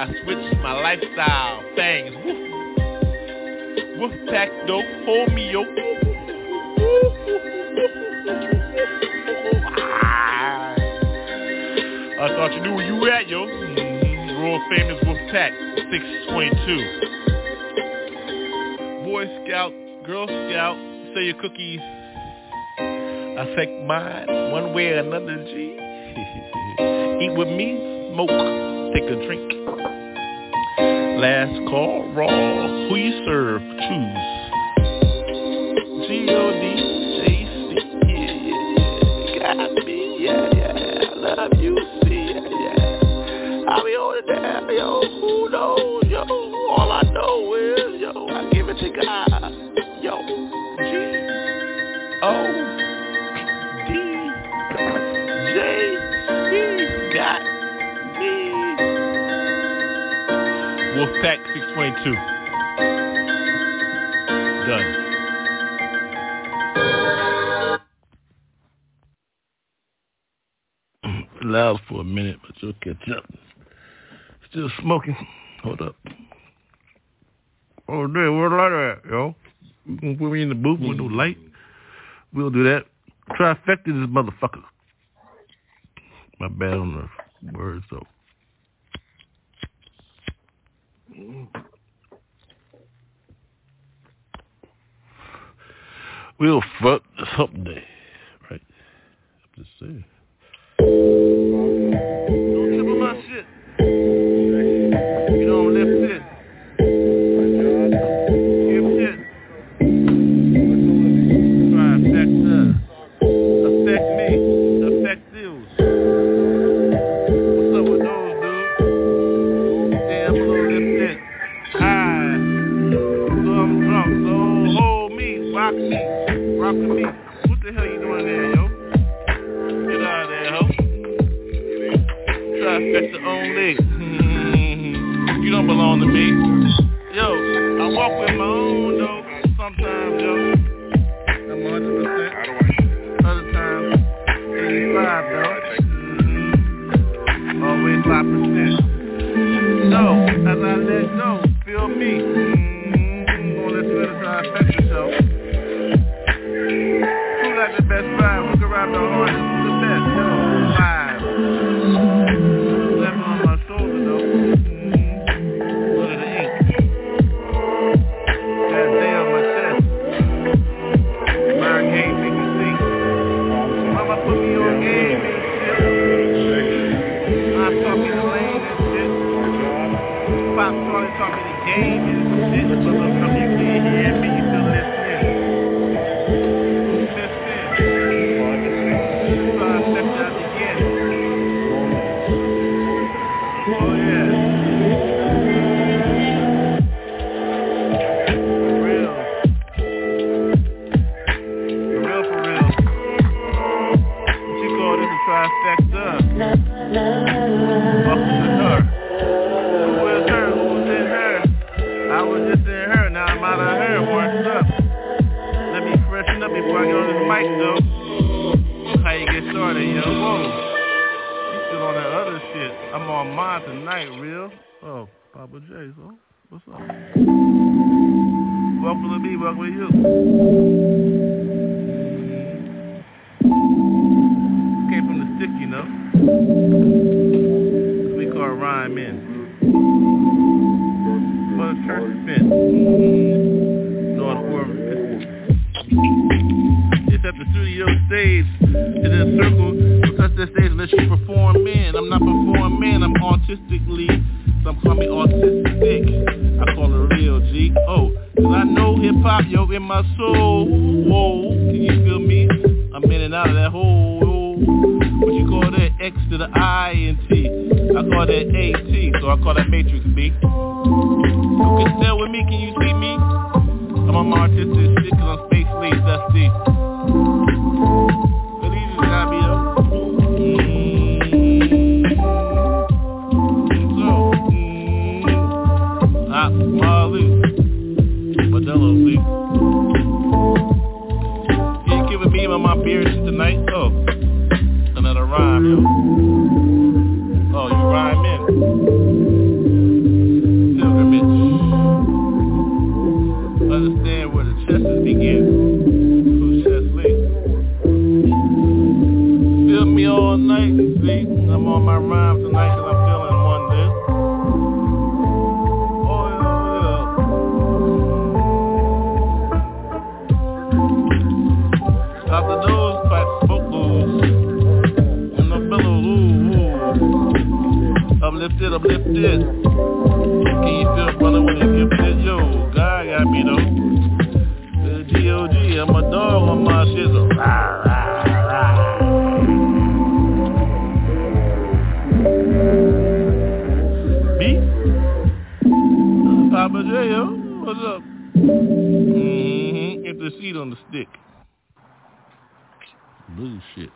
I switched my lifestyle. Fangs. Woof. Woof pack dope. Hold me yo. I thought you knew where you were at, yo. Mm-hmm. World famous Wolf Pack, 622. Boy Scout, Girl Scout, say your cookies affect mine one way or another, G. Eat with me, smoke, take a drink. Last call, raw. Who you serve, choose. G-O-D, J-C, yeah, yeah, yeah. Got me, yeah, yeah. I love you, see, yeah, yeah. I'll be down, yo. Who knows, yo? All I know is, yo, I give it to God. Wolfpack 622. Done. Loud for a minute, but you'll catch up. Still smoking. Hold up. Oh, there, where the lighter at, yo? You can put me in the booth with no light? We'll do that. Trifecta this motherfucker. My bad on the words, though. We'll fuck someday, right? I'm just saying. rock with you. Came from the stick, you know. We call rhyme in. For a church spent. it up. Mm-hmm. Get the seed on the stick. Bullshit.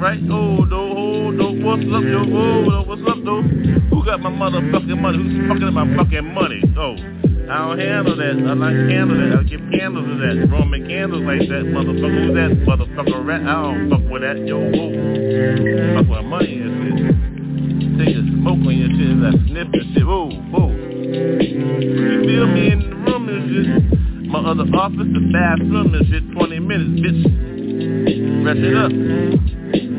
right? Oh, no, oh, no, what's up, yo? Oh, no, what's up, though? Who got my motherfucking money? Who's fucking my fucking money? Oh, I don't handle that. I like handle that. I give candles to that. Roman candles like that, motherfucker. Who's that motherfucker rat? I don't fuck with that, yo. Oh, fuck with money and shit. Take a smoke on your shit and I sniff and shit. Oh, whoa. You feel me in the room and shit? My other office, the bathroom and shit, 20 minutes, bitch. Rest it up.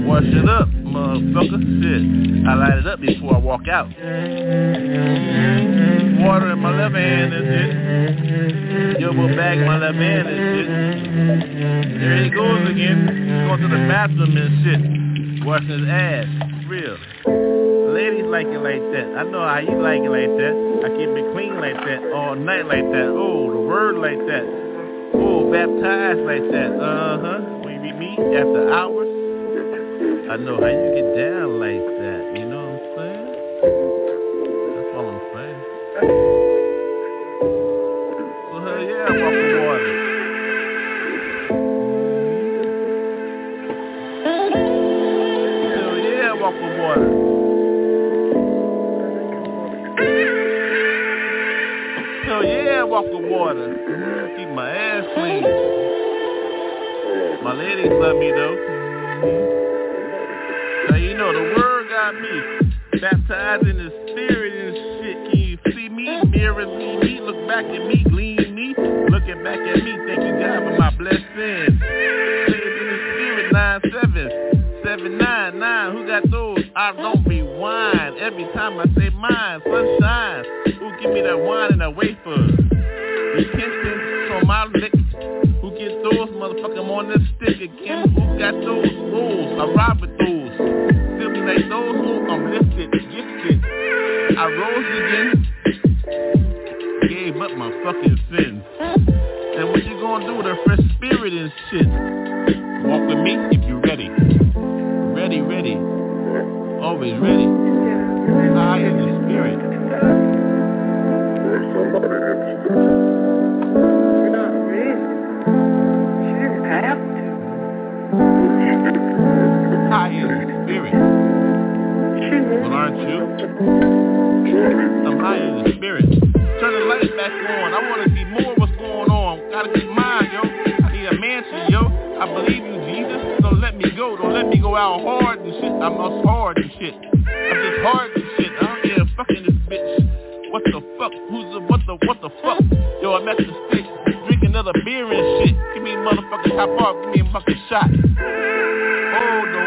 Wash it up, motherfucker. Shit. I light it up before I walk out. Water in my left hand and shit. Yobo bag in my left hand and shit. There he goes again. Going to the bathroom and shit. Washing his ass. Real. Ladies like it like that. I know how you like it like that. I keep it clean like that. All night like that. Oh, the word like that. Oh, baptized like that. Uh-huh. You meet after hours. I know how you get down like that. You know what I'm saying? That's all I'm saying. So hell yeah, walk the water. Hell yeah, the water. Hell yeah, walk the water. Keep my ass clean. My ladies love me though. Now the word got me baptized in the spirit and shit. Can you see me? Mirror me, me. Look back at me, glean me. Looking back at me, thank you God for my blessings. Saved in the spirit, nine seven, seven nine nine. Who got those? I don't rewind every time I say mine. Sunshine. Who give me that wine and that wafer? Repentance on my lips. Who get those motherfucker on the stick again? Who got those rules? I ride with those. Like those who I'm lifted, gifted. I rose again. Gave up my fucking sins. And what you gonna do with a fresh spirit and shit? Walk with me if you ready. Ready, ready. Always ready. High in the spirit. You're. High in spirit. Well, aren't you? I'm high in the spirit. Turn the lights back on. I want to see more what's going on. Gotta get mine, yo. I need a mansion, yo. I believe you, Jesus. Don't let me go. Don't let me go out hard and shit. I'm us hard and shit. I'm just hard and shit. I don't care fucking this bitch. What the fuck? Who's the what the what the fuck? Yo, I'm at the stick. Drink another beer and shit. Give me a motherfucking top off. Give me a fucking shot. Oh no.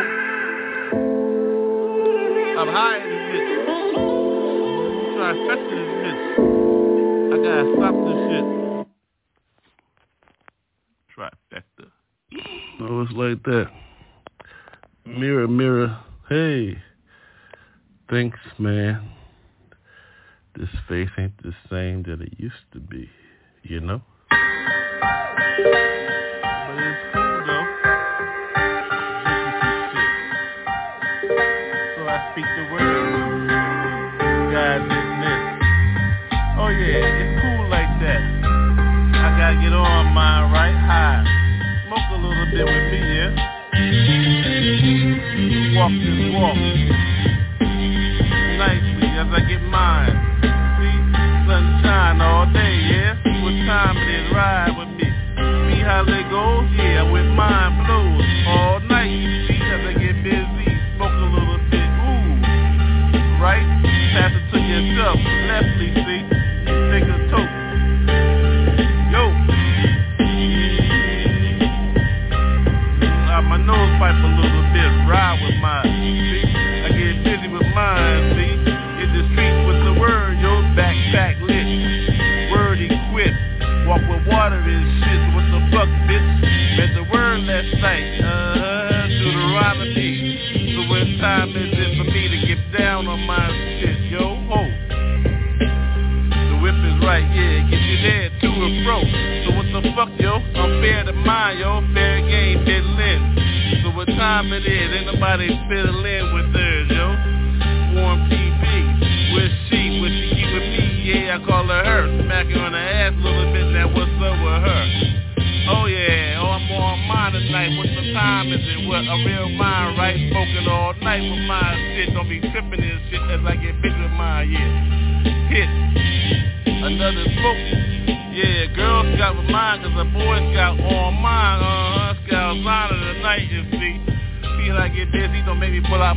I'm high in this bitch. Trifecta this bitch. I gotta stop this shit. Trifecta. No, oh, it's like that. Mirror, mirror. Hey. Thanks, man. This face ain't the same that it used to be, you know? This. Oh yeah, it's cool like that. I gotta get on mine right high. Smoke a little bit with me, yeah? Walk this walk.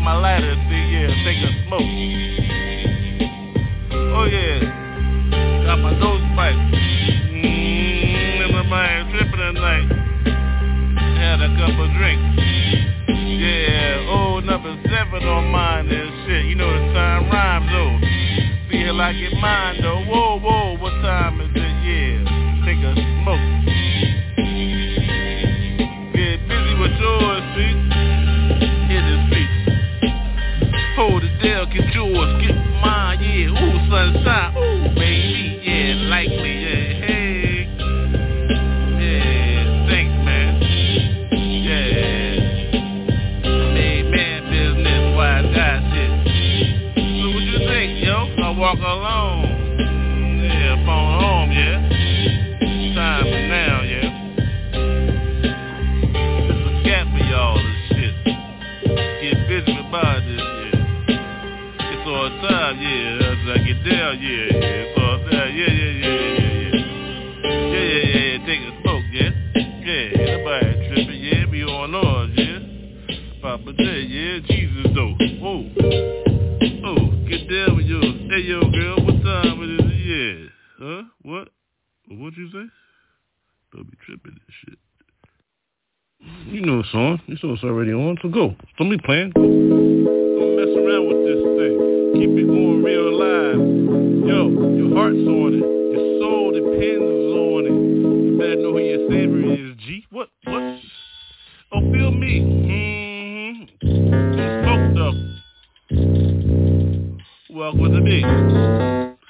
My lighter, see, yeah, a smoke. Oh yeah, got my nose pipe. Mmm, everybody tripping tonight. Had a couple drinks. Yeah, oh smoking on mine and shit. You know the time rhymes though. Feel like it mine though. Whoa, whoa, what time is it? Yeah, take a smoke. You know the song. You know it's already on, so go. Don't be playing. Don't mess around with this thing. Keep it going real live. Yo, your heart's on it. Your soul depends on it. You better know who your savior is, G. What? What? Oh, feel me. Mm-hmm. Smoked up. With the beat.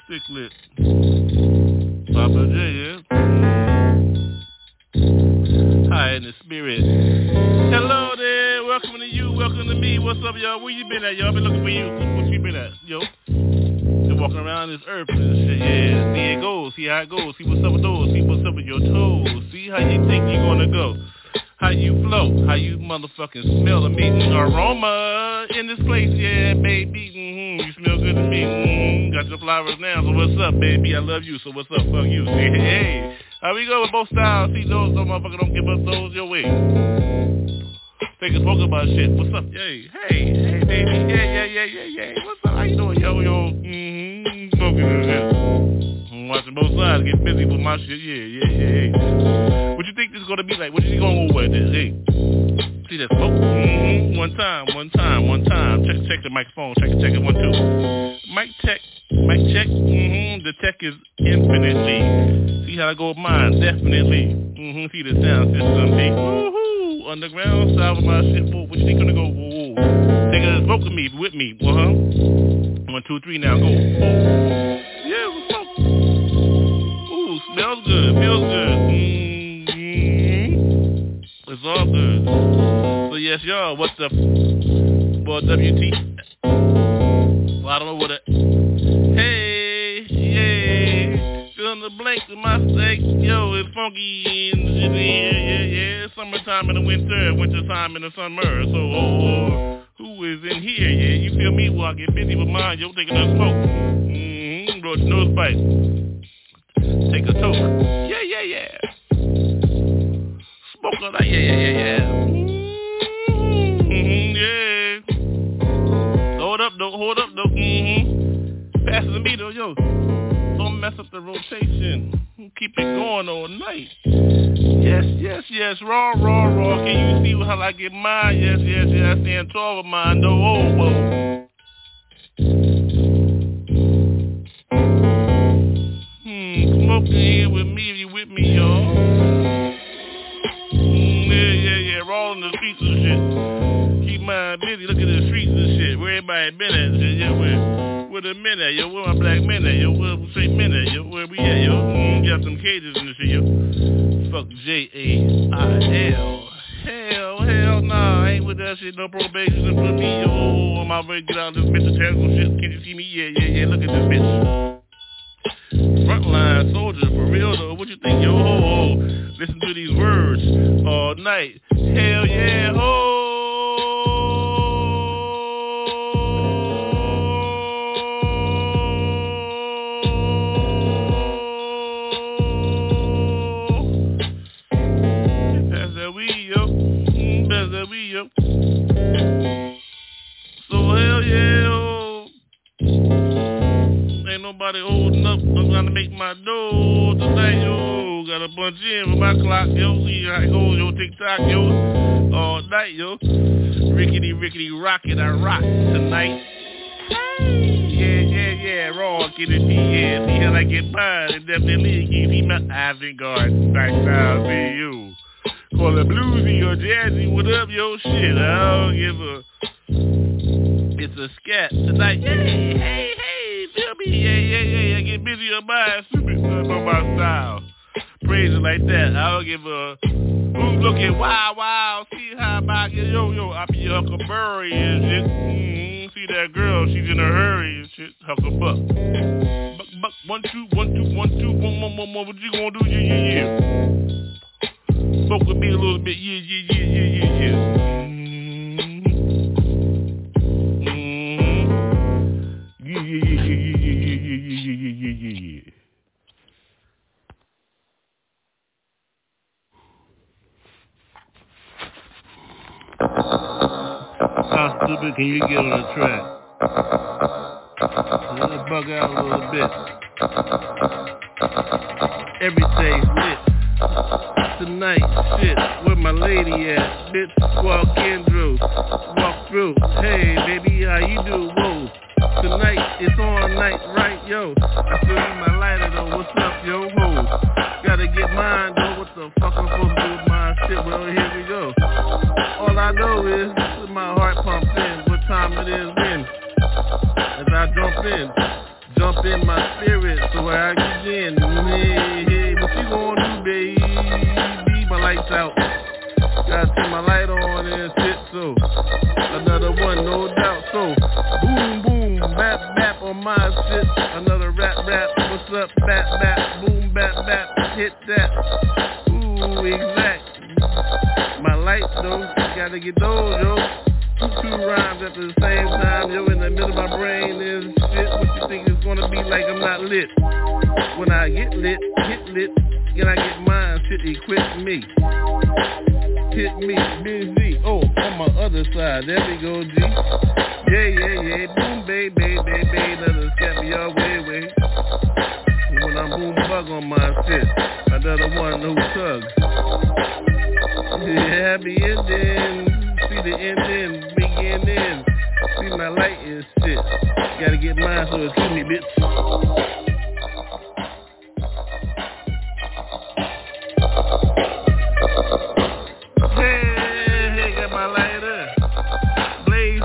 Stick. Up, y'all? Where you been at, y'all? Been looking for you. What, you been at, yo? Been walking around this earth and shit. Yeah, see it goes. See how it goes. See what's up with those. See what's up with your toes. See how you think you're gonna go. How you flow, how you motherfucking smell the meat aroma in this place, yeah, baby. Mm-hmm. You smell good to me. Mm-hmm. Got your flowers now, so what's up, baby? I love you, so what's up? Fuck you. Hey. How we go with both styles? See, those, those motherfuckers don't give up those your way. Smoke about shit. What's up? Hey, hey, hey, baby. Yeah, yeah, yeah, yeah, yeah. What's up? How you doing, yo, yo? Mm-hmm. Smoking and shit. I'm watching both sides. Get busy with my shit. Yeah, yeah, yeah, yeah. What you think this is gonna be like? What you think going over this? Hey, see that smoke? Mm-hmm. One time, one time, one time. Check, check the microphone. Check it, check it. One, two. Mic check. Mic check. Mm-hmm. The tech is infinitely. See how I go with mine? Definitely. Mm-hmm. See the sound system. Hey, woohoo. Underground style with my shit. What you think gonna go? Whoa. Take a smoke with me, with me. Uh huh. One, two, three. Now go. Yeah, what's up? Ooh, smells good. Feels good. Mm-hmm. It's all good. So yes, y'all, what's up? Boy, WT. I don't know what it. Hey, yeah. Fill in the blanks in my steak. Yo, it's funky and shit. Yeah, yeah, yeah. Summertime in the winter, wintertime in the summer. So, oh, who is in here? Yeah, you feel me? Well, I get busy with mine. Yo, taking a smoke. Mm-hmm. Your nose bite. Take a toke. Yeah, yeah, yeah. Smoke on that. Yeah, yeah, yeah, yeah. Mm-hmm, yeah. Up, though. Hold up, though. Mm-hmm. Faster than me, though, yo. Don't mess up the rotation. Keep it going all night. Yes, yes, yes. Raw, raw, raw. Can you see how I get mine? Yes, yes, yes. I stand tall with mine, though. Oh, whoa. Hmm, smoke in here with me if you with me, y'all. Mm, yeah, yeah, yeah. Raw in the streets and shit. Keep mine busy. Look at the streets been at. Yeah, where, where the men at, yo? Where my black men at, yo? Where the straight men at, yo? Where we at, yo? Mm, got some cages and shit, yo. Fuck J-A-I-L. Hell, hell nah, I ain't with that shit, no probation put me, yo, I'm out ready to get out of this bitch terrible shit. Can you see me? Yeah, yeah, yeah, look at this bitch. Frontline soldier, for real though, what you think, yo. Listen to these words all night. Hell yeah, ho. Nobody holding up. I'm to make my dough tonight, yo. Gotta punch in with my clock, yo. See how it goes, yo. Tick tock, yo. All night, yo. rickety, rickety rocket I rock tonight. Yeah, yeah, yeah, rock in the yeah. See how I get mine and definitely give me my avant-garde style for you. Call it bluesy or jazzy, what up, yo shit? I don't give a... It's a scat tonight. Hey, hey, hey, Yeah, yeah, yeah, yeah. Get busy on my stupid on my style. Praise it like that. I don't give a who's looking wow, wow. See how I get yo, yo. I be Huckleberry and shit. Mm-hmm. See that girl? She's in a hurry and shit. Hucklebuck. Buck, buck. One, two, one, two, one, two, one, one, one, one. What you gonna do? Yeah, yeah, yeah. Spoke with me a little bit. Yeah, yeah, yeah, yeah, yeah, yeah. Yeah, How stupid can you get on the track? Let's bug out a little bit. Everything's lit. Tonight, shit, where my lady at? Bitch, walk in through, walk through. Hey, baby, how you do? Whoa. Tonight, it's on night, right, yo. I feel you my lighter though. What's up, yo? Ho. Gotta get mine though. What the fuck I'm supposed to do with my shit? Well, here we go. All I know is my heart pumping. What time it is when? As I jump in, jump in my spirit, so I begin. Hey, hey, what you gonna do, baby? My lights out. Gotta turn my light on and shit, so another one, no doubt. So boom, boom, bap, bap on my shit. Another rap, rap. What's up, bap, bap, boom, bap, bap. Hit that. Ooh, exact. Lights though, gotta get those, yo. Two, two rhymes at the same time, yo. In the middle of my brain is shit. What you think it's gonna be like? I'm not lit. When I get lit, get lit, then I get mine. Shit, equip me hit me, busy. Oh, on my other side, there we go, G. Yeah, yeah, yeah, boom, baby, baby, baby, let us get me your way, way. When I'm boom bug on my shit, another one who tugs. Yeah, happy ending, see the ending, beginning. See my light is shit. Gotta get mine, so excuse me, bitch.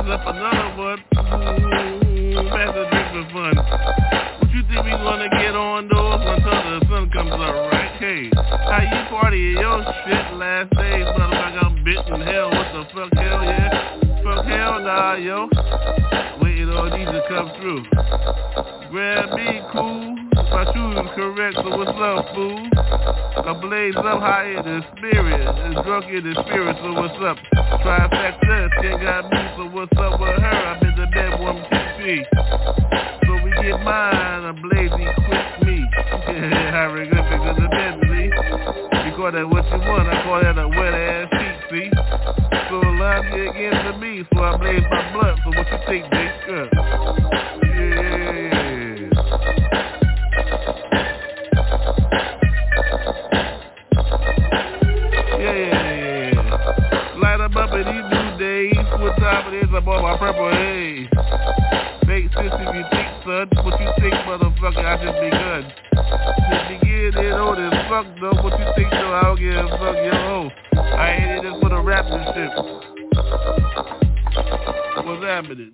Up another one. Ooh, that's a different fun. You we gonna get on though until the sun comes up, right? Hey, how you party your shit last day, motherfucker? I'm bitten hell. What the fuck, hell yeah? Fuck hell nah, yo. Waiting on these to come through. Grab me, cool. My shoes is correct, so what's up, fool? I blaze up high in the spirit, and drunk in the spirit, so what's up? Trifecta, still got me, so what's up with her? I'm in the bed, one TP. Get mine, a blazy quick me. Hieroglyphics in the Bentley. You call that what you want, I call that a wet ass sheet, see? So love you against the me, so I blaze my blood, so what you think, big? Yeah. Yeah, yeah. Light up up in these new days. What time it is? I'm my purple haze. Sense if you think, son. What you think, motherfucker? I just begun. Just begin it old as fuck, though. What you think, though? I don't give a fuck, yo. I ain't in this for the rap and shit. What's happening?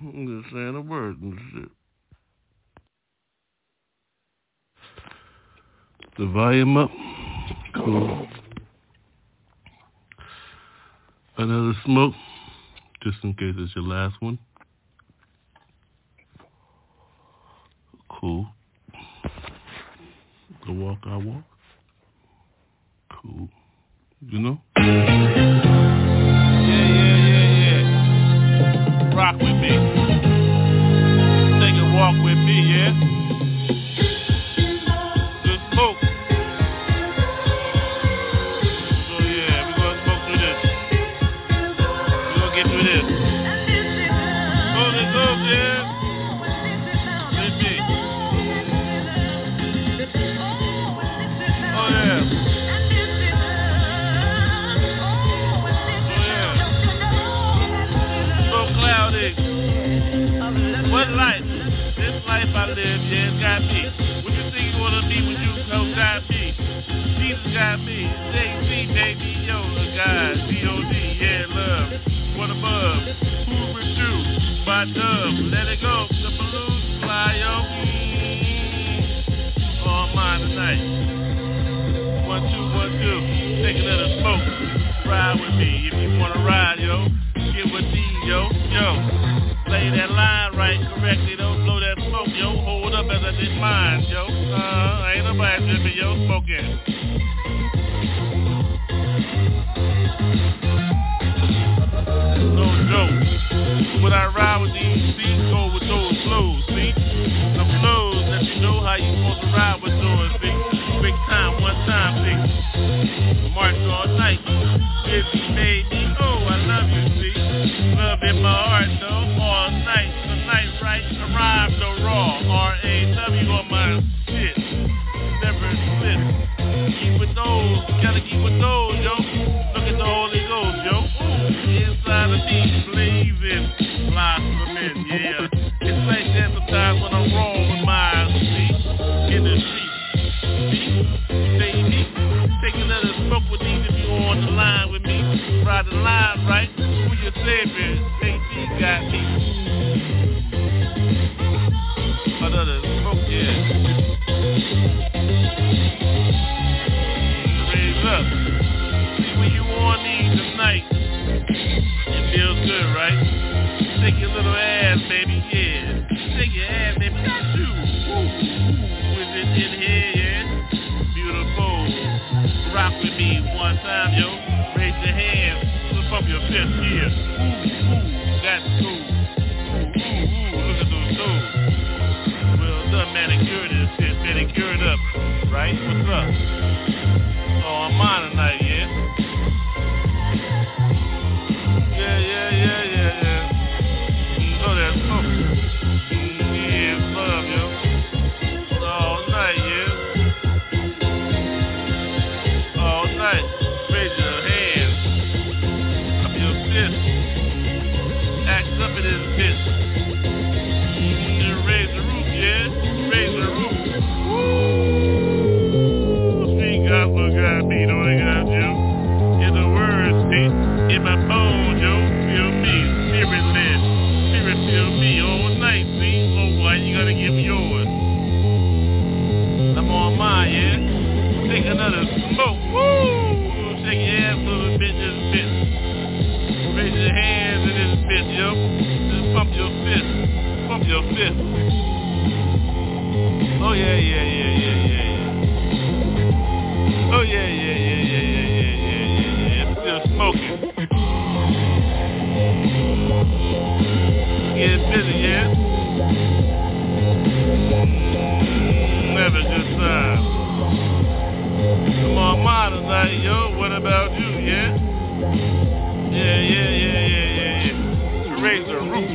I'm just saying a word and shit. The volume up. Cool. Another smoke, just in case it's your last one. Cool. The walk I walk. Cool. You know? Yeah, yeah, yeah, yeah. Rock with me. Take a walk with me, yeah? yeah. Yeah, yeah, yeah, yeah, yeah, yeah. Razor roof.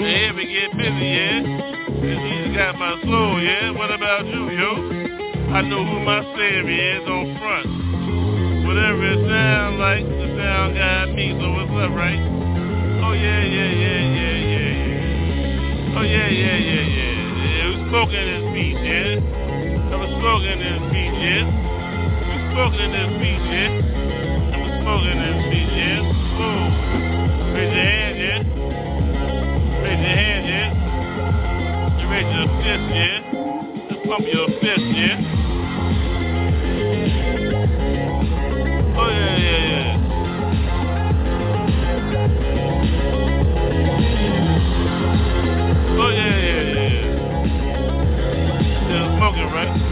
Yeah, we get busy, yeah. Jesus got my soul, yeah. What about you, yo? I know who my savior is on front. Whatever it sound like, the sound guy me, so what's up, right? Oh yeah, yeah, yeah, yeah, yeah, yeah. Oh yeah, yeah, yeah, yeah. yeah. Who's smoking this beat, yeah? I was smoking this beat, yeah smoking this beat, yeah. I'm smoking this beat, yeah. Boom. Raise your hand, yeah. Raise your hand, yeah. You raise your fist, yeah. Just pump your fist, yeah. Oh, yeah, yeah, yeah. Oh, yeah, yeah, yeah. Still smoking, right?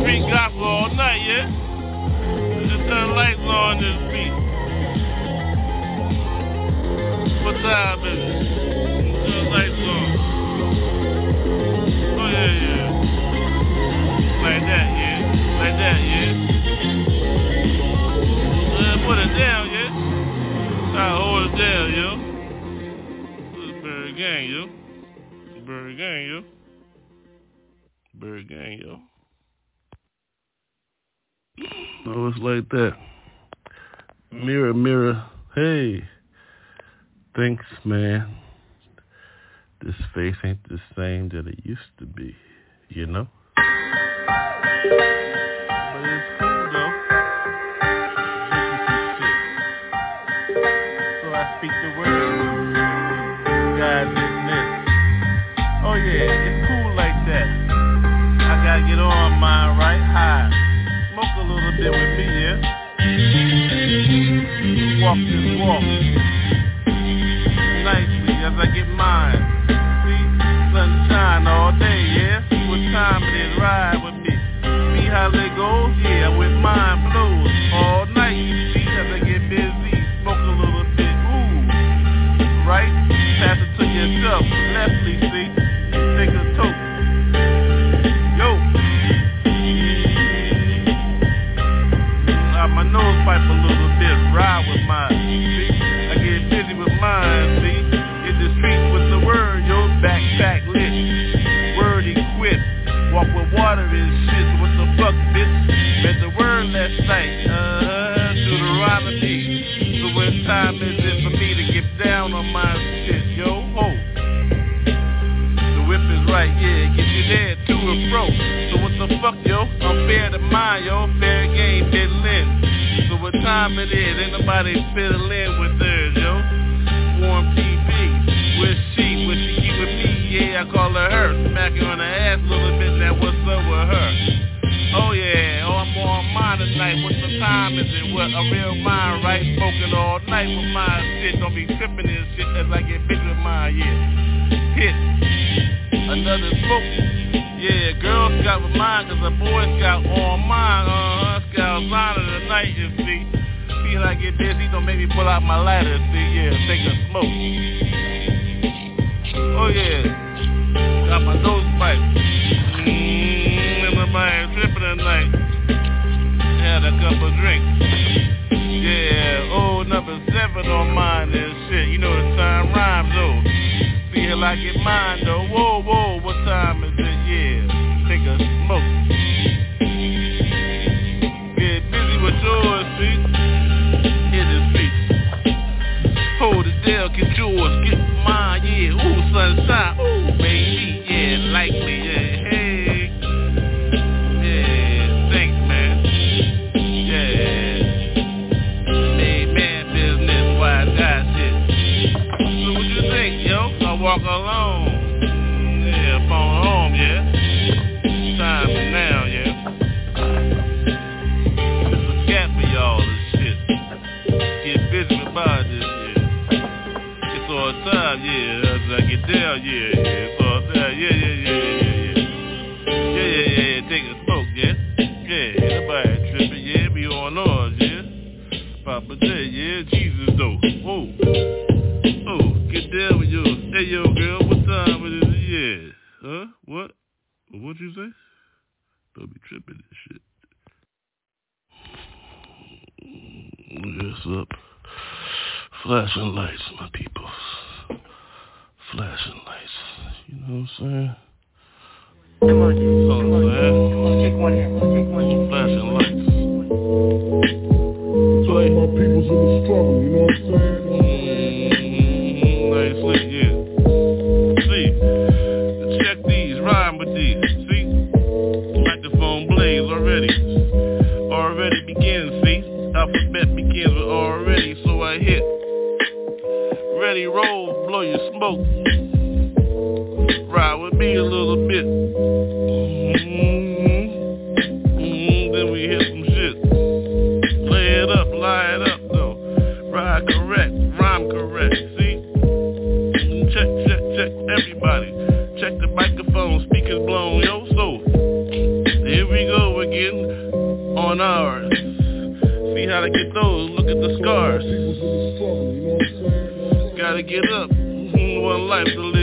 Street gospel all night, yeah? Just turn the lights on this beat. What time is? Turn the lights on. Oh, yeah, yeah. Like that, yeah? Like that, yeah? Uh, put it down, yeah? I hold it down, yo. Byrd gang, yo. Byrd gang, yo. Byrd gang, yo. No, it's like that. Mirror, mirror, hey. Thanks, man. This face ain't the same that it used to be, you know? But it's cool, though. So I speak the word. God is this. Oh, yeah. y'all with me, yeah? Walk this walk. Nicely as I get mine. See, sunshine all day. it is. Ain't nobody fiddling with her, yo. Warm TB, with she, with she with me, yeah, I call her her. Smacking on her ass a little bit, now what's up with her? Oh yeah, oh I'm on mine tonight, what the time is it? What, a real mind, right? Smoking all night with mine, shit, don't be tripping and shit as I get busy with mine, yeah. Hit, another smoke. Yeah, Girl Scout with mine, cause a Boy got all mine, uh-huh, Scout's honor tonight, you see see I get dizzy, don't make me pull out my lighter, see, yeah, taking smoke. Oh yeah, got my nose pipe. Mmm, mind tripping tonight. Had a couple drinks. Yeah, old number seven on mine and shit. You know the time rhymes though. See how I get mine though. Whoa. hear some shit. Lay it up, lie it up though. Ride correct, rhyme correct, see? Check, check, check, everybody. Check the microphone, speakers blown, yo, so. Here we go again on ours. See how to get those, look at the scars. Gotta get up, one life to live.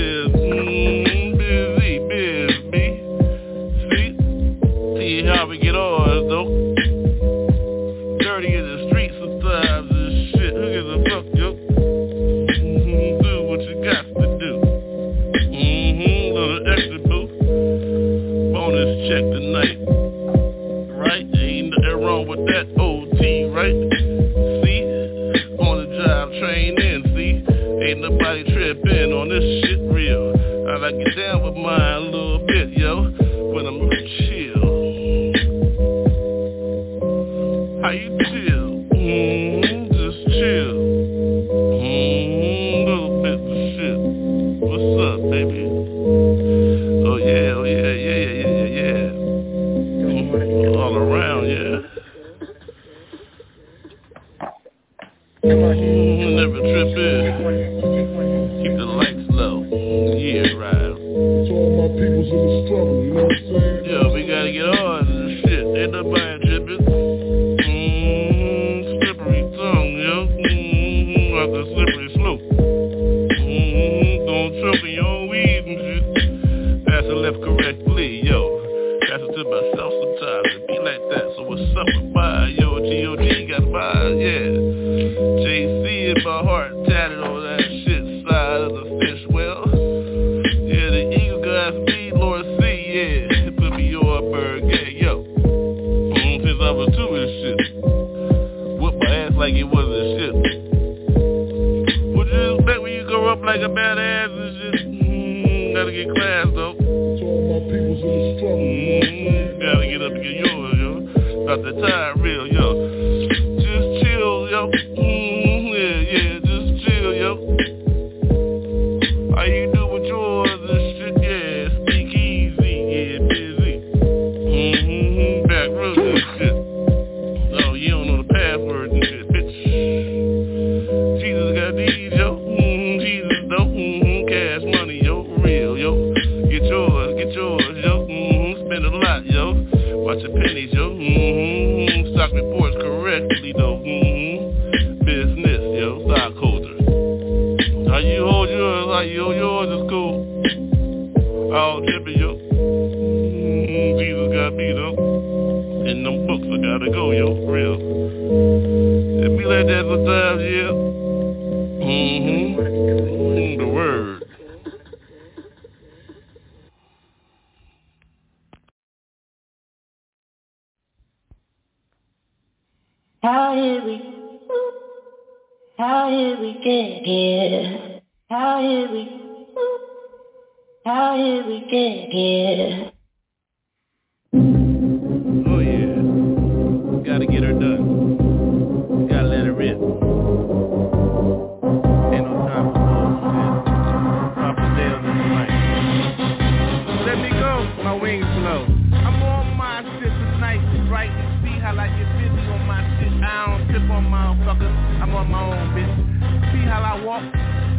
See how I walk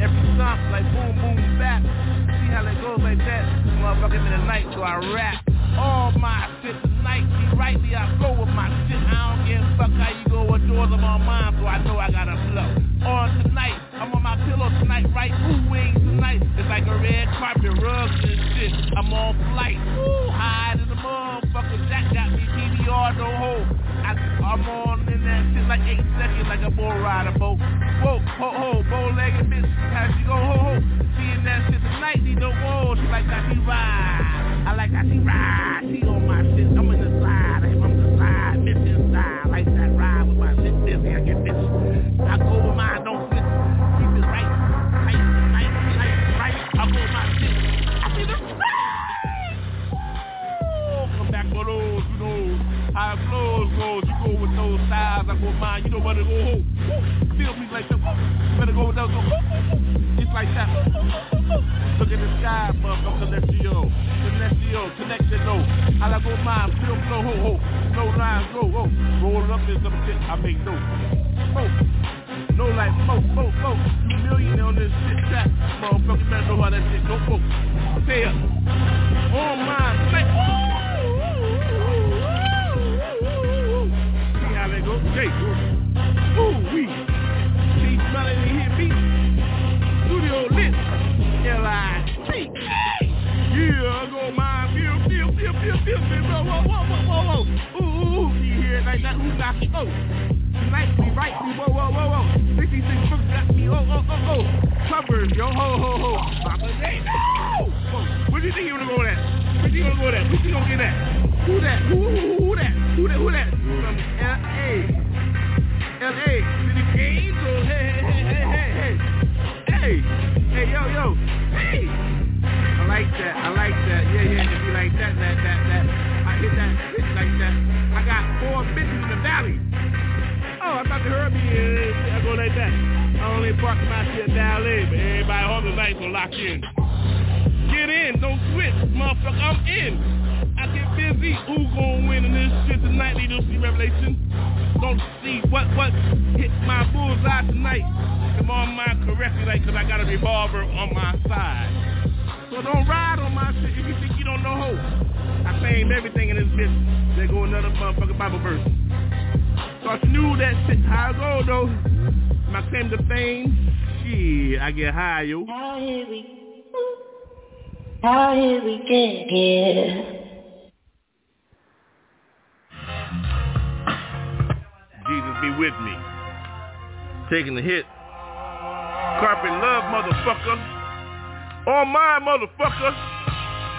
every stomp like boom boom bap. See how it goes like that. Motherfucker in the night, so I rap. All my shit tonight, see rightly I flow with my shit. I don't give a fuck how you go with doors on mine, so I know I gotta flow. On tonight, I'm on my pillow tonight, right? Ooh, wings tonight. It's like a red carpet, rugs and shit. I'm on flight. Ooh, high to the motherfucker. Jack got me PDR, no hold. I, I'm on in that shit like eight seconds, like a bull rider boat. Whoa, ho, ho, bow-legged bitch. How she go, ho, ho. Seeing that shit tonight, need no more. She like how she ride. I like how she ride. She on my shit. I'm in the slide. I'm on the slide. Bitch inside. Like that ride with my shit busy. I get bitch. I go with mine, don't slip. Keep it right. Right, right, right, right. I go with my shit. I see the Oh, come back for those, know, how it flows goes. I go mine. You know better go, ho, ho. Feel me like that. Better go those, go. It's like that. Look at the sky, motherfucker, celestial. Celestial, connection, no. I like go mine, feel flow, ho, ho. No lines, go, ho. Roll up in some shit, I make no. Ho. No like, mo, mo, mo. You millionaire on this shit track. Motherfucker, better know how that shit go, ho. Stay up. On mine, like, Hey, ooh. See, smelling and hit me. Studio lit. L-I-C. Yeah, I go mine. Feel, feel, feel, feel, feel, feel. Whoa, whoa, whoa, whoa, whoa. Ooh, ooh, ooh. You hear it like that? Who got me? Oh. Tonight we right me. Whoa, whoa, whoa, whoa. 66 books got me. Oh, oh, oh, oh. Covers, yo. Ho, ho, ho. Papa J. No! Where do you think you wanna go with that? Where you gonna go that? Where you gonna get that? Who that? Who, who, who, who that? Who that? Who that? From L.A. L.A. City Angel. Hey, hey, hey, hey, hey, hey. Hey. Hey, yo, yo. Hey. I like that. I like that. Yeah, yeah. If you like that, that, that, that. I hit that bitch like that. I got four bitches in the valley. Oh, I thought you heard me. Uh, I go like that. I only park my shit down there, but everybody on the night will lock in. Get in, don't switch, motherfucker. I'm in. I get busy. Who gon' win in this shit tonight? They don't see Revelation. Don't see what what hit my bullseye tonight. Come on my correctly, like, cause I got a revolver on my side. So don't ride on my shit if you think you don't know who. I claimed everything in this bitch. There go another motherfucking Bible verse. So I knew that shit how it go though. My claim to fame, shit, I get high, yo. Did we, how did we get here? Jesus be with me. Taking the hit. Carpet love, motherfucker. On my motherfucker.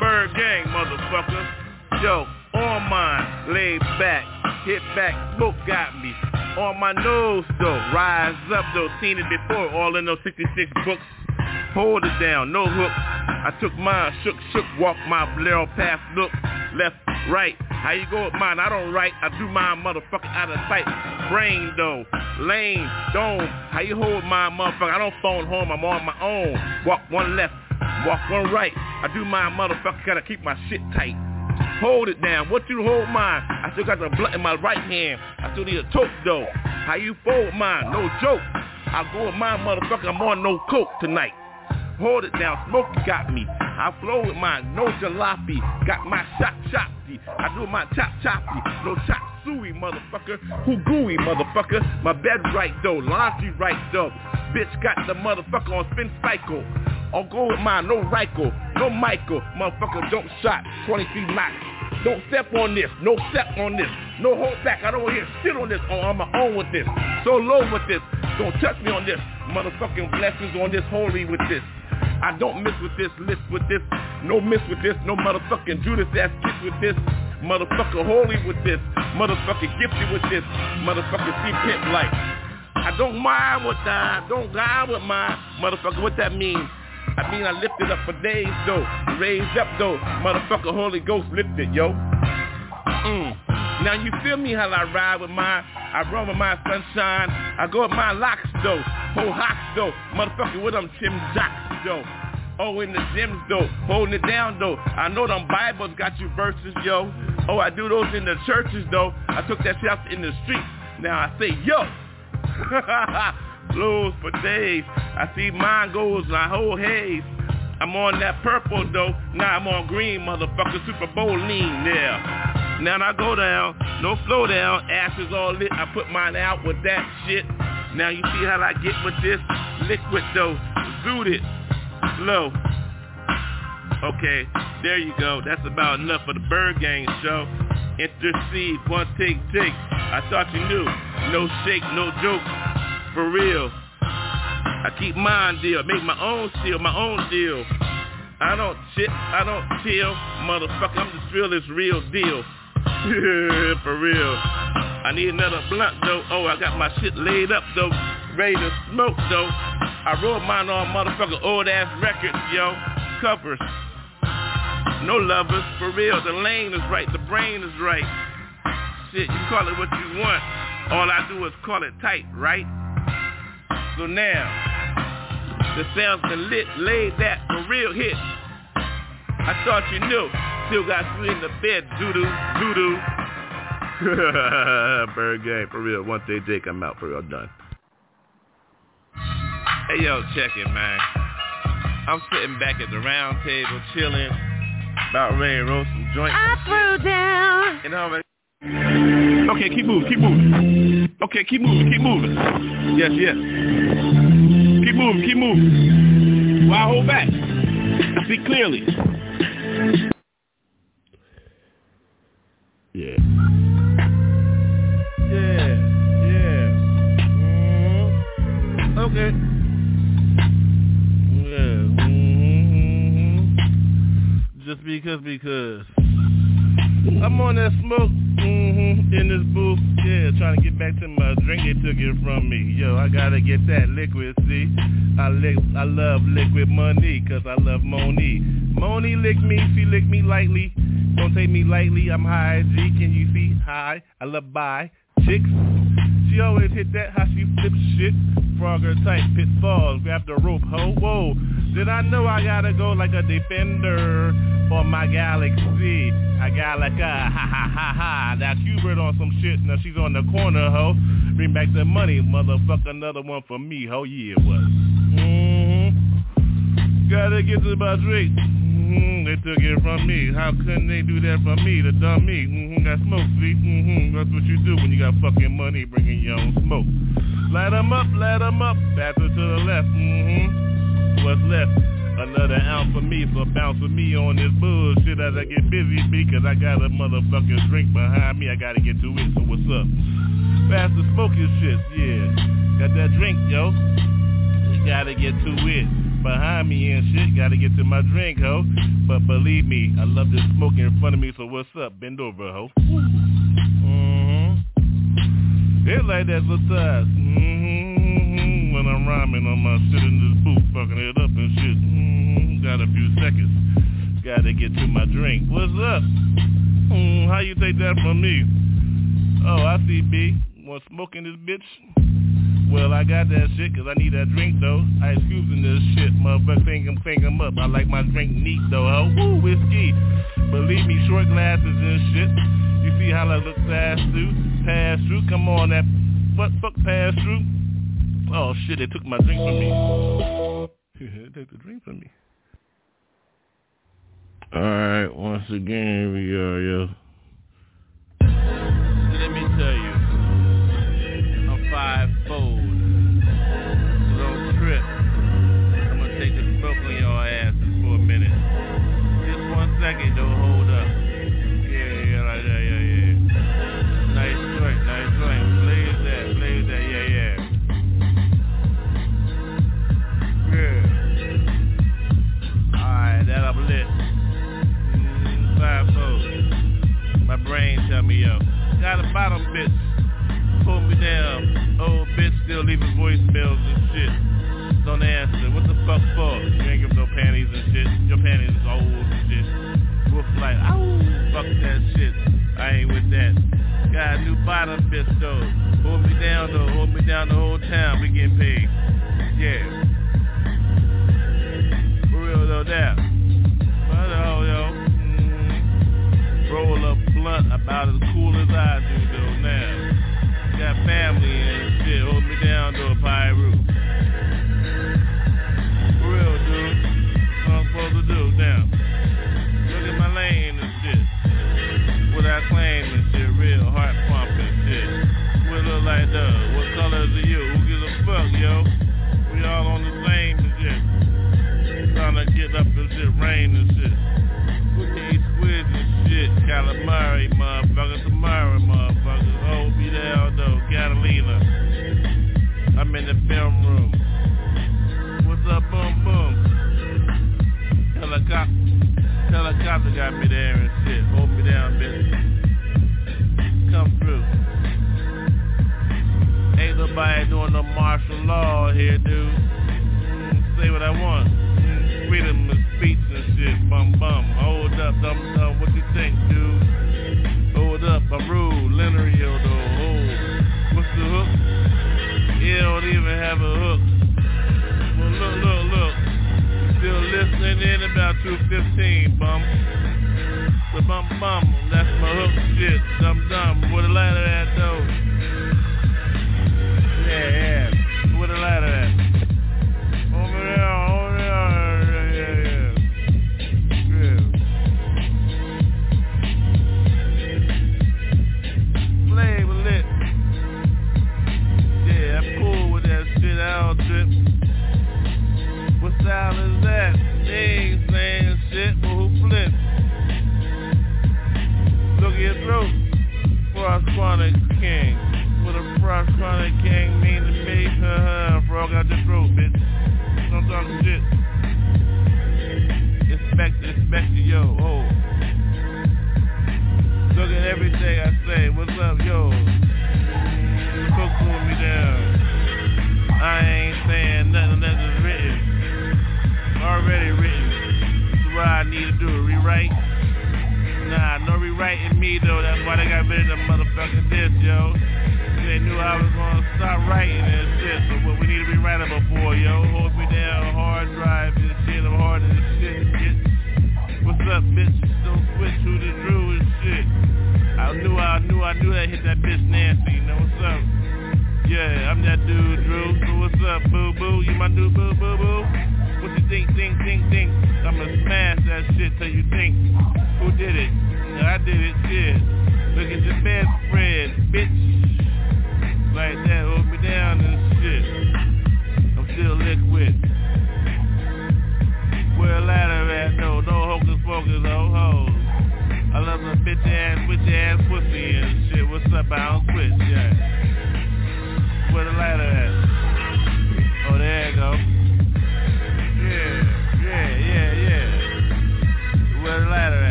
Byrd gang, motherfucker. Yo, on mine, laid back, hit back, smoke got me. On my nose though, rise up though, seen it before, all in those 66 books. Hold it down, no hook. I took mine, shook, shook, walk my narrow path, look, left, right. How you go with mine? I don't write, I do mine motherfucker out of sight. Brain though, lane, dome. How you hold my motherfucker? I don't phone home, I'm on my own. Walk one left, walk one right. I do my motherfucker, gotta keep my shit tight. Hold it down. What you hold mine? I still got the blunt in my right hand. I still need a toke though. How you fold mine? No joke. I go with mine, motherfucker. I'm on no coke tonight. Hold it down. Smokey got me. I flow with mine. No jalopy. Got my shot choppy. I do my chop choppy. No chop suey, motherfucker. Who gooey, motherfucker. My bed right though. Laundry right though. Bitch got the motherfucker on spin cycle. I'll go with mine. No Ryko. No Michael. Motherfucker don't shot. 23 knocks. Don't step on this. No step on this. No hold back. I don't want to hear shit on this. Oh, I'm my own with this. So low with this. Don't touch me on this. Motherfucking blessings on this. Holy with this. I don't miss with this, list with this, no miss with this, no motherfucking Judas ass kiss with this, motherfucker holy with this, motherfucking gifted with this, Motherfucker see pimp like. I don't mind what I don't guide with my motherfucker. What that mean? I mean I lifted up for days though, raised up though, motherfucker Holy Ghost lifted yo. Mm. Now you feel me how I ride with my, I run with my sunshine. I go with my locks though, whole hocks though, motherfucker with them Tim Jocks though. Oh, in the gyms though, holding it down though. I know them Bibles got you verses, yo. Oh, I do those in the churches though. I took that shit out in the street. Now I say, yo. Blues for days. I see mine goes my whole haze. I'm on that purple though. Now I'm on green, motherfucker. Super Bowl lean there. Now I go down, no flow down, ashes all lit. I put mine out with that shit. Now you see how I get with this liquid though, zooted, slow. Okay, there you go. That's about enough for the Byrd Gang show. Intercede, one take, take. I thought you knew. No shake, no joke. For real. I keep mine deal, make my own steal, my own deal. I don't shit, I don't chill, motherfucker. I'm just real as real deal. For real. I need another blunt though. Oh, I got my shit laid up though, ready to smoke though. I wrote mine on motherfucker old ass records, yo. Covers. No lovers, for real. The lane is right, the brain is right. Shit, you call it what you want. All I do is call it tight, right? So now, the sounds been lit, laid that for real hit. I thought you knew. Still got three in the bed, doo-doo, doo-doo. Bird game, for real. Once they Jake, I'm out for real. Done. Hey, yo, check it, man. I'm sitting back at the round table, chilling, about ready to roast some joints. I threw down. You know what Okay, keep moving, keep moving. Okay, keep moving, keep moving. Yes, yes. Keep moving, keep moving. Why hold back? I see clearly. Yeah. Yeah, yeah. Mhm. Okay. Yeah. mhm. Just because, because. I'm on that smoke, mm-hmm, in this booth, yeah, trying to get back to my drink. They took it from me. Yo, I gotta get that liquid, see? I lick, I love liquid money, cause I love Moni. Moni lick me, she lick me lightly. Don't take me lightly, I'm high G, can you see? High, I love bye. Chicks, she always hit that how she flips shit. Frogger type pitfalls, grab the rope, ho, whoa. Did I know I gotta go like a defender for my galaxy? I got like a ha ha ha ha. Now Hubert on some shit, now she's on the corner, ho. Bring back the money, motherfucker, another one for me, ho, yeah, what? Mm-hmm. Gotta get to my drink. Mm-hmm, they took it from me. How couldn't they do that for me? The dumb me. Mm-hmm, got smoke, see? Mm-hmm, that's what you do when you got fucking money bringing your own smoke. Light 'em up, light 'em up. Faster to the left. Mm-hmm, what's left? Another ounce for me, so bounce with me on this bullshit as I get busy because I got a motherfucking drink behind me. I gotta get to it, so what's up? Faster to smoke your shit, yeah. Got that drink, yo. You gotta get to it behind me and shit. Gotta get to my drink, ho. But believe me, I love to smoke in front of me, so what's up? Bend over, ho. Mm-hmm. They like that little size. Mm-hmm. When I'm rhyming on my shit in this booth, fucking it up and shit. Mm-hmm. Got a few seconds. Gotta get to my drink. What's up? Mm, how you take that from me? Oh, I see B. Want smoke in this bitch? Well, I got that shit cause I need that drink though. Ice cubes in this shit, motherfucker, think I'm, think I'm up. I like my drink neat though, Oh, Woo, whiskey. Believe me, short glasses and shit. You see how I look fast through, pass through. Come on, that fuck, fuck pass through. Oh shit, they took my drink from me. they took the drink from me. Alright, once again, we are, yo. Let me tell you, I'm five-fold second though, hold up. Yeah, yeah, like that, yeah, yeah. Nice joint, nice joint. Play with that, play with that, yeah, yeah. Yeah. Alright, that up lit. Mm, five four. My brain tell me yo. Got a bottom bitch. Pull me down. Old bitch still leaving voicemails and shit. Don't answer. What the fuck for? You ain't give no panties and shit. Your panties is old. bottom pistol, Hold me down though, hold me down the whole time, we getting paid.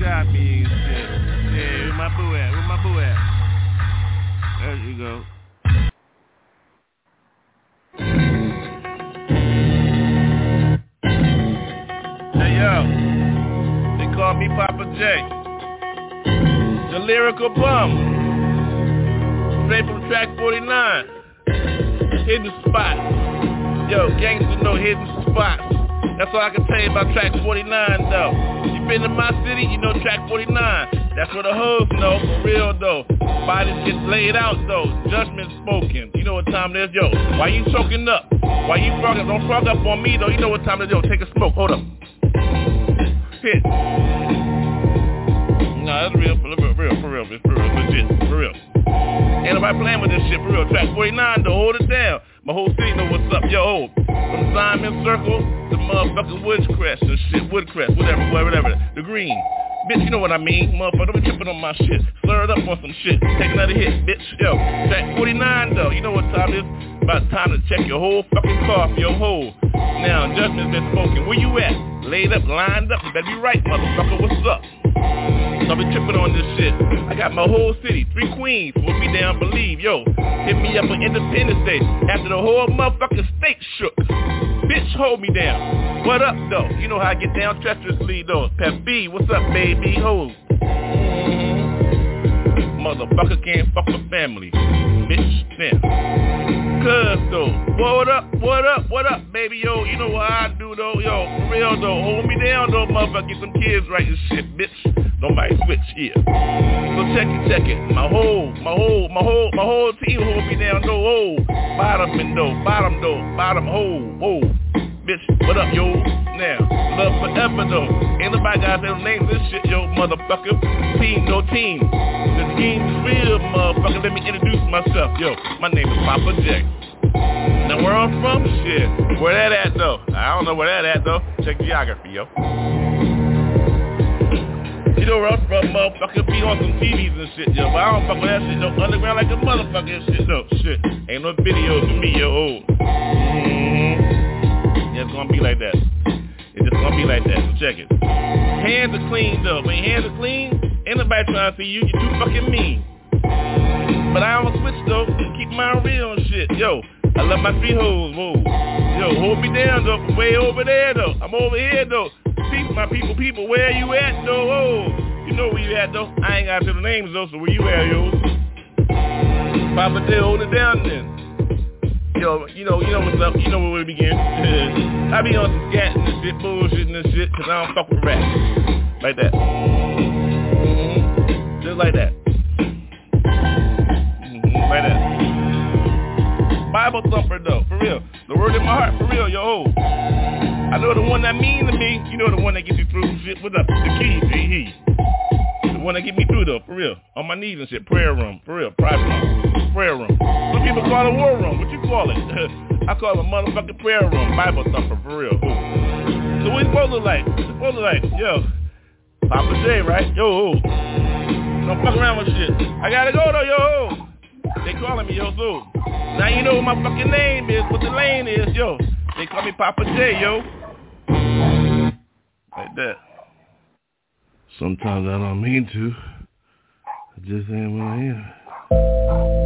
Got me and shit. Yeah, where my boo at? Where my boo at? There you go. Hey yo, they call me Papa J. The lyrical bum. Straight from track 49. Hidden spot. Yo, gangsters know hidden spots. That's all I can tell you about track 49 though. Been in my city, you know track 49. That's where the hoes know, for real though. Bodies get laid out though. Judgment spoken. You know what time it is, yo. Why you choking up? Why you frogging? Don't frog up on me though. You know what time it is, yo. Take a smoke. Hold up. Hit. Nah, that's real, for real, for real, for real, for real, legit, for real. Ain't nobody playing with this shit, for real. Track 49, though, hold it down. My whole city know what's up, yo. From Simon Circle to motherfucking Woodcrest and shit, Woodcrest, whatever, whatever, the green. Bitch, you know what I mean, motherfucker, don't be tripping on my shit. Slur it up on some shit. Take another hit, bitch. Yo, track 49, though, you know what time it is? About time to check your whole fucking car for your hole. Now, judgment's been spoken. Where you at? Laid up, lined up. You better be right, motherfucker. What's up? So I be tripping on this shit. I got my whole city, three queens, will be down, believe, yo. Hit me up on Independence Day after the whole motherfucking state shook. Bitch, hold me down. What up, though? You know how I get down treacherously, though. Pep B, what's up, baby? Ho. Motherfucker can't fuck with family. Bitch, now. Cuz, though. What up, what up, what up, baby, yo? You know what I do, though, yo. For real, though. Hold me down, though, motherfucker. Get some kids right and shit, bitch. Nobody switch here. So check it, check it. My whole, my whole, my whole, my whole team hold me down, though, oh. Bottom and though, bottom, though, bottom, hole, oh. Bitch, what up, yo? Now, love forever, though. Ain't nobody got their names this shit, yo, motherfucker. Team, no team. The team is real, motherfucker. Let me introduce myself, yo. My name is Papa J. Now where I'm from, shit. Where that at though? I don't know where that at though. Check geography, yo. You know where I'm from, motherfucker. Be on some TVs and shit, yo. But I don't fuck with that shit, no. Underground like a motherfucker and shit, no. Shit. Ain't no videos of me, yo. Oh. Be like that. It's just gonna be like that. So check it. Hands are clean though. When your hands are clean, ain't nobody trying to see you. You too fucking mean. But I don't switch though. Keep mine real and shit. Yo, I love my three hoes. Whoa. Yo, hold me down though. From way over there though. I'm over here though. People, my people, people, where you at though? Whoa. You know where you at though. I ain't got to the names though, so where you at, yo? Papa J, hold it down then. Yo, you know, you know what's up. You know where we begin. I be on some scatting and shit, bullshitting and shit, cause I don't fuck with rap. Like that. Mm-hmm. Just like that. Mm-hmm. Like that. Bible thumper though, for real. The word in my heart, for real, yo. I know the one that mean to me. You know the one that gets you through shit. What up? The key, he. The one that get me through though, for real. On my knees and shit. Prayer room, for real. Private room. Prayer room. Some people call it war room. What you call it? I call it a motherfucking prayer room. Bible thumper, for real. So what you supposed to look like? Supposed to look like? Yo. Papa J, right? Yo. Don't fuck around with shit. I gotta go though, yo. They calling me yo, so. Now you know what my fucking name is, what the lane is, yo. They call me Papa J, yo. Like that. Sometimes I don't mean to. I just ain't what I am.